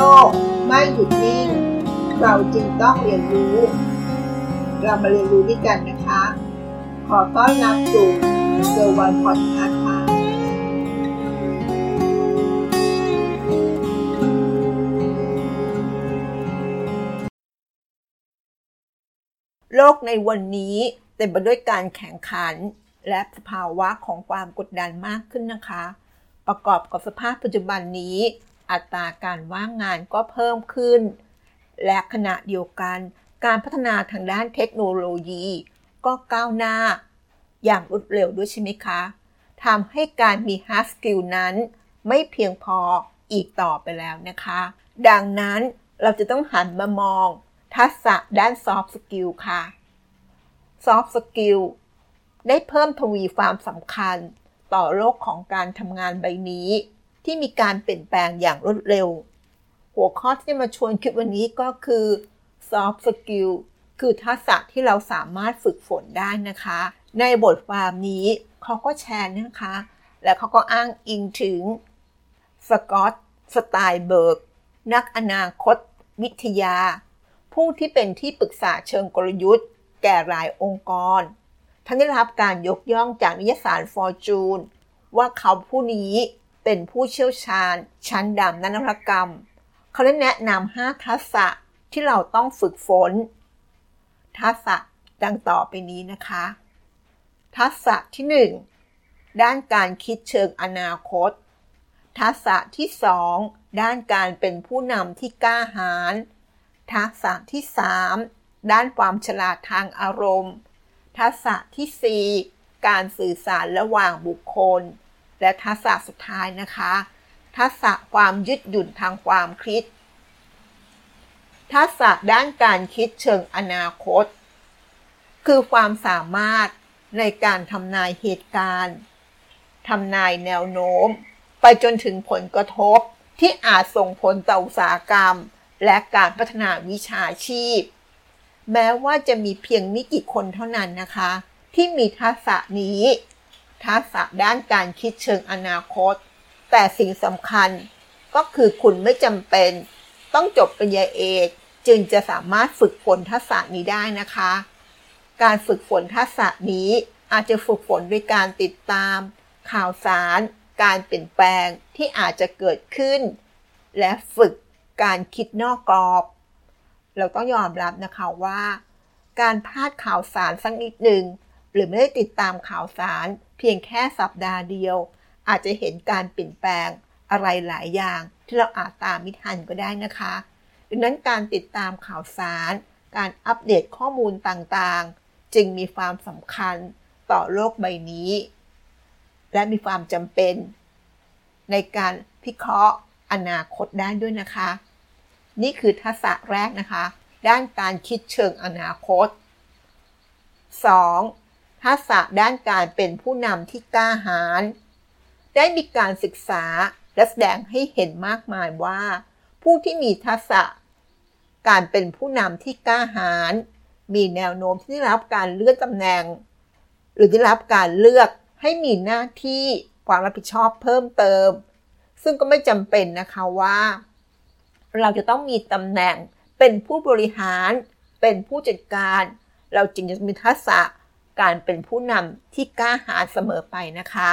ลกไม่หยุดนิ่ง เราจึงต้องเรียนรู้ เรามาเรียนรู้ด้วยกันนะคะ ขอต้อนรับสู่เซอร์วันพอดคาส์ค่ะโลกในวันนี้เต็มไปด้วยการแข่งขัน และสภาวะของความกดดันมากขึ้นนะคะ ประกอบกับสภาพปัจจุบันนี้ อัตราการว่างงานก็เพิ่มขึ้น และขณะเดียวกัน การพัฒนาทางด้านเทคโนโลยี ก็ก้าวหน้า อย่างรวดเร็วด้วยใช่ไหมคะทำให้การมี hard skill นั้น ไม่เพียงพออีกต่อไปแล้วนะคะ ดังนั้นเราจะต้องหันมามองทักษะด้าน soft skill ค่ะ soft skill ได้เพิ่มทวีความสำคัญต่อโลกของการทำงานใบนี้ ที่มีการเปลี่ยนแปลงอย่างรวดเร็ว หัวข้อที่จะมาชวนคิดวันนี้ก็คือ soft skill คือทักษะที่เราสามารถฝึกฝนได้นะคะ ในบทความนี้เขาก็แชร์นะคะ และเขาก็อ้างอิงถึงสกอตสไตล์เบิร์กนักอนาคต วิทยา ผู้ที่เป็นที่ปรึกษาเชิงกลยุทธ์ แก่หลายองค์กร ท่านได้รับการยกย่องจากนิยสารฟอร์จูนว่าเขาผู้นี้ เป็นผู้เชี่ยวชาญ ชั้นดำนันรกรรม เขาได้แนะนำ5ทักษะที่เราต้องฝึกฝน ทักษะดังต่อไปนี้นะคะ ทักษะที่ 1 ด้านการคิดเชิงอนาคต ทักษะที่ 2 ด้านการเป็นผู้นำที่กล้าหาญ ทักษะที่ 3 ด้านความฉลาดทางอารมณ์ ทักษะที่ 4 การสื่อสารระหว่างบุคคล และทักษะสุดท้ายนะคะ ทักษะความยืดหยุ่นทางความคิด ทักษะด้านการคิดเชิงอนาคต คือความสามารถในการทำนายเหตุการณ์ทำนายแนวโน้ม ไปจนถึงผลกระทบที่อาจส่งผลต่ออุตสาหกรรม และการพัฒนาวิชาชีพ แม้ว่าจะมีเพียงไม่กี่คนเท่านั้นนะคะ ที่มีทักษะนี้ ทักษะด้านการคิดเชิงอนาคต แต่สิ่งสำคัญก็คือคุณไม่จำเป็น ต้องจบปริญญาเอกจึงจะสามารถฝึกฝนทักษะนี้ได้นะคะ การฝึกฝนทักษะนี้อาจจะฝึกฝนด้วยการติดตาม ข่าวสาร การเปลี่ยนแปลงที่อาจจะเกิดขึ้น และฝึกการคิดนอกกรอบ เราต้องยอมรับนะคะว่า การพลาดข่าวสารสักนิดหนึ่ง หรือไม่ได้ติดตามข่าวสาร เพียงแค่สัปดาห์เดียว อาจจะเห็นการเปลี่ยนแปลงอะไรหลายอย่าง ที่เราอาจตามไม่ทันก็ได้นะคะ ดังนั้นการติดตามข่าวสาร การอัปเดตข้อมูลต่างๆ จึงมีความสำคัญต่อโลกใบนี้ และมีความจำเป็น ในการพิเคราะห์อนาคตได้ด้วยนะคะ นี่คือทักษะแรกนะคะ ด้านการคิดเชิงอนาคต 2. ทักษะด้านการเป็นผู้นำที่กล้าหาญได้มีการศึกษาและแสดงให้เห็นมากมายว่า ผู้ที่มีทักษะ การเป็นผู้นำที่กล้าหาญมีแนวโน้มที่ได้รับการเลื่อนตำแหน่ง หรือได้รับการเลือกให้มีหน้าที่ความรับผิดชอบเพิ่มเติม ซึ่งก็ไม่จำเป็นนะคะว่า เราจะต้องมีตำแหน่งเป็นผู้บริหาร เป็นผู้จัดการ เราจึงจะมีทักษะ การเป็นผู้นำที่กล้าหาญเสมอไปนะคะ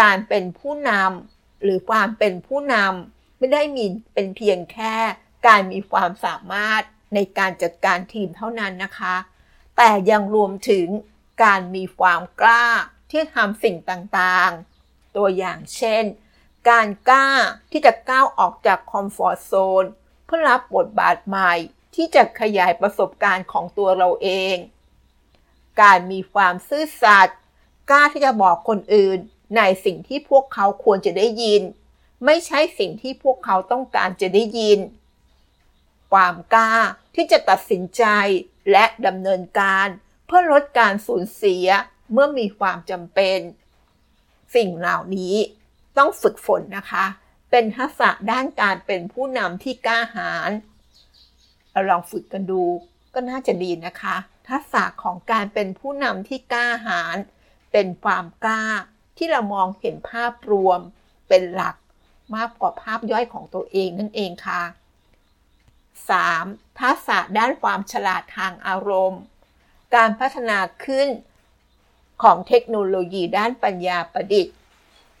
การเป็นผู้นำหรือความเป็นผู้นำไม่ได้มีเป็นเพียงแค่ การมีความสามารถในการจัดการทีมเท่านั้นนะคะ แต่ยังรวมถึงการมีความกล้าที่ทำสิ่งต่างๆ ตัวอย่างเช่น การกล้าที่จะก้าวออกจากคอมฟอร์ทโซนเพื่อรับบทบาทใหม่ที่จะขยายประสบการณ์ของตัวเราเอง การมีความซื่อสัตย์กล้าที่จะบอกคนอื่น ในสิ่งที่พวกเขาควรจะได้ยิน ไม่ใช่สิ่งที่พวกเขาต้องการจะได้ยิน ความกล้าที่จะตัดสินใจและดำเนินการเพื่อลดการสูญเสียเมื่อมีความจำเป็น สิ่งเหล่านี้ต้องฝึกฝนนะคะ เป็นทักษะด้านการเป็นผู้นำที่กล้าหาญเราลองฝึกกันดูก็น่าจะดีนะคะ ทักษะของการเป็นผู้นำที่กล้าหาญเป็นความกล้าที่เรามองเห็นภาพรวมเป็นหลักมากกว่าภาพย่อยของตัวเองนั่นเองค่ะ 3. ทักษะด้านความฉลาดทางอารมณ์ การพัฒนาขึ้นของเทคโนโลยีด้านปัญญาประดิษฐ์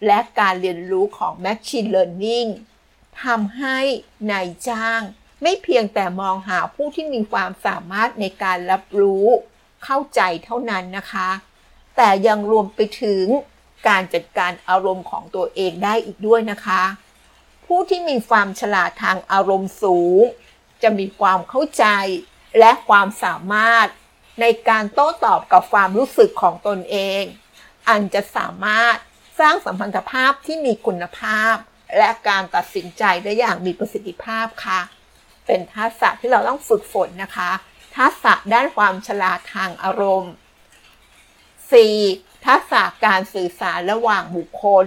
และการเรียนรู้ของ Machine Learning ทำให้นายจ้าง ไม่เพียงแต่มองหาผู้ที่มีความสามารถในการรับรู้เข้าใจเท่านั้นนะคะ แต่ยังรวมไปถึงการจัดการอารมณ์ของตัวเองได้อีกด้วยนะคะ ผู้ที่มีความฉลาดทางอารมณ์สูง จะมีความเข้าใจและความสามารถในการโต้ตอบกับความรู้สึกของตนเอง อันจะสามารถสร้างสัมพันธภาพที่มีคุณภาพ และการตัดสินใจได้อย่างมีประสิทธิภาพค่ะ เป็นทักษะที่เราต้องฝึกฝนนะคะ ทักษะด้านความฉลาดทางอารมณ์ 4. ทักษะการสื่อสารระหว่างบุคคล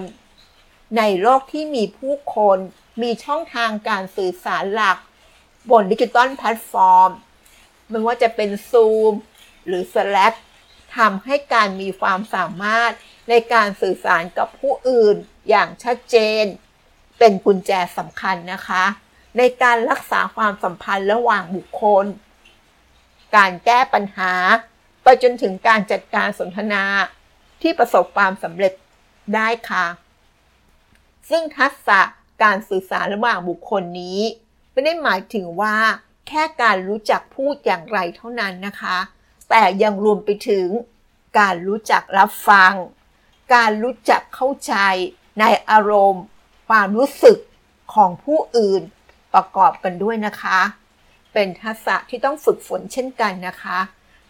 ในโลกที่มีผู้คนมีช่องทางการสื่อสารหลัก บน digital platform ไม่ว่าจะเป็น Zoom หรือ Slack ทำให้การมีความสามารถในการสื่อสารกับผู้อื่นอย่างชัดเจน เป็นกุญแจสำคัญนะคะ ในการรักษาความสัมพันธ์ระหว่างบุคคล การแก้ปัญหา ไปจนถึงการจัดการสนทนาที่ประสบความสำเร็จได้ค่ะ ซึ่งทักษะการสื่อสารระหว่างบุคคลนี้ ไม่ได้หมายถึงว่า แค่การรู้จักพูดอย่างไรเท่านั้นนะคะ แต่ยังรวมไปถึง การรู้จักรับฟัง การรู้จักเข้าใจในอารมณ์ ความรู้สึกของผู้อื่น ประกอบกันด้วยนะคะ เป็นทักษะที่ต้องฝึกฝนเช่นกันนะคะ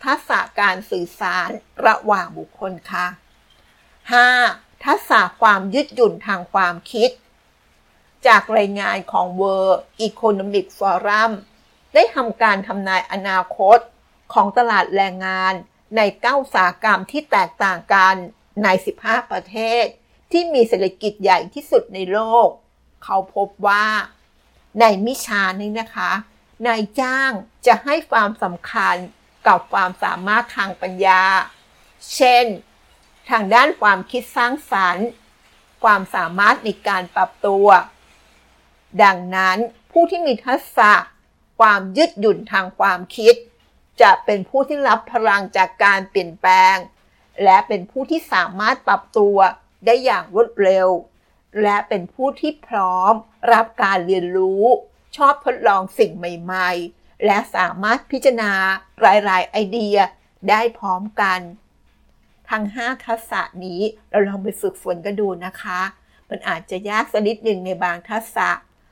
ทักษะการสื่อสารระหว่างบุคคลค่ะ 5. ทักษะความยืดหยุ่นทางความคิด จากรายงานของ World Economic Forum ได้ทำการทำนายอนาคตของตลาดแรงงานใน9อุตสาหกรรมที่แตกต่างกันใน 15 ประเทศ ที่มีเศรษฐกิจใหญ่ที่สุดในโลก เขาพบว่า ในมิชานี้นะคะ นายจ้างจะให้ความสำคัญกับความสามารถทางปัญญา เช่น ทางด้านความคิดสร้างสรรค์ ความสามารถในการปรับตัว ดังนั้นผู้ที่มีทักษะ ความยืดหยุ่นทางความคิด จะเป็นผู้ที่รับพลังจากการเปลี่ยนแปลง และเป็นผู้ที่สามารถปรับตัวได้อย่างรวดเร็ว และเป็นผู้ที่พร้อม รับการเรียนรู้ ชอบทดลองสิ่งใหม่ๆ และสามารถพิจารณารายๆไอเดียได้พร้อมกัน ทั้ง 5 ทักษะนี้เราลองไปฝึกฝนกันดูนะคะ มันอาจจะยากสักนิดหนึ่งในบางทักษะ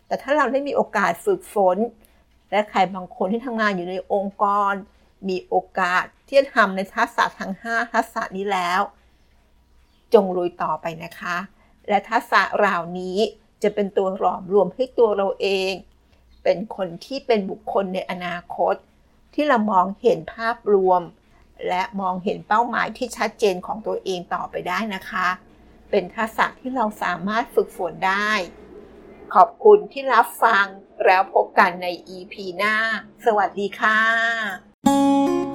แต่ถ้าเราได้มีโอกาสฝึกฝน และใครบางคนที่ทำงานอยู่ในองค์กร มีโอกาสที่จะทำในทักษะทั้ง 5 ทักษะนี้แล้ว จงลุยต่อไปนะคะ และทักษะเหล่านี้จะเป็นตัวหลอมรวมให้ตัวเราเอง เป็นคนที่เป็นบุคคลในอนาคต ที่เรามองเห็นภาพรวม และมองเห็นเป้าหมายที่ชัดเจนของตัวเองต่อไปได้นะคะ เป็นทักษะที่เราสามารถฝึกฝนได้ ขอบคุณที่รับฟังแล้วพบกันใน EP หน้า สวัสดีค่ะ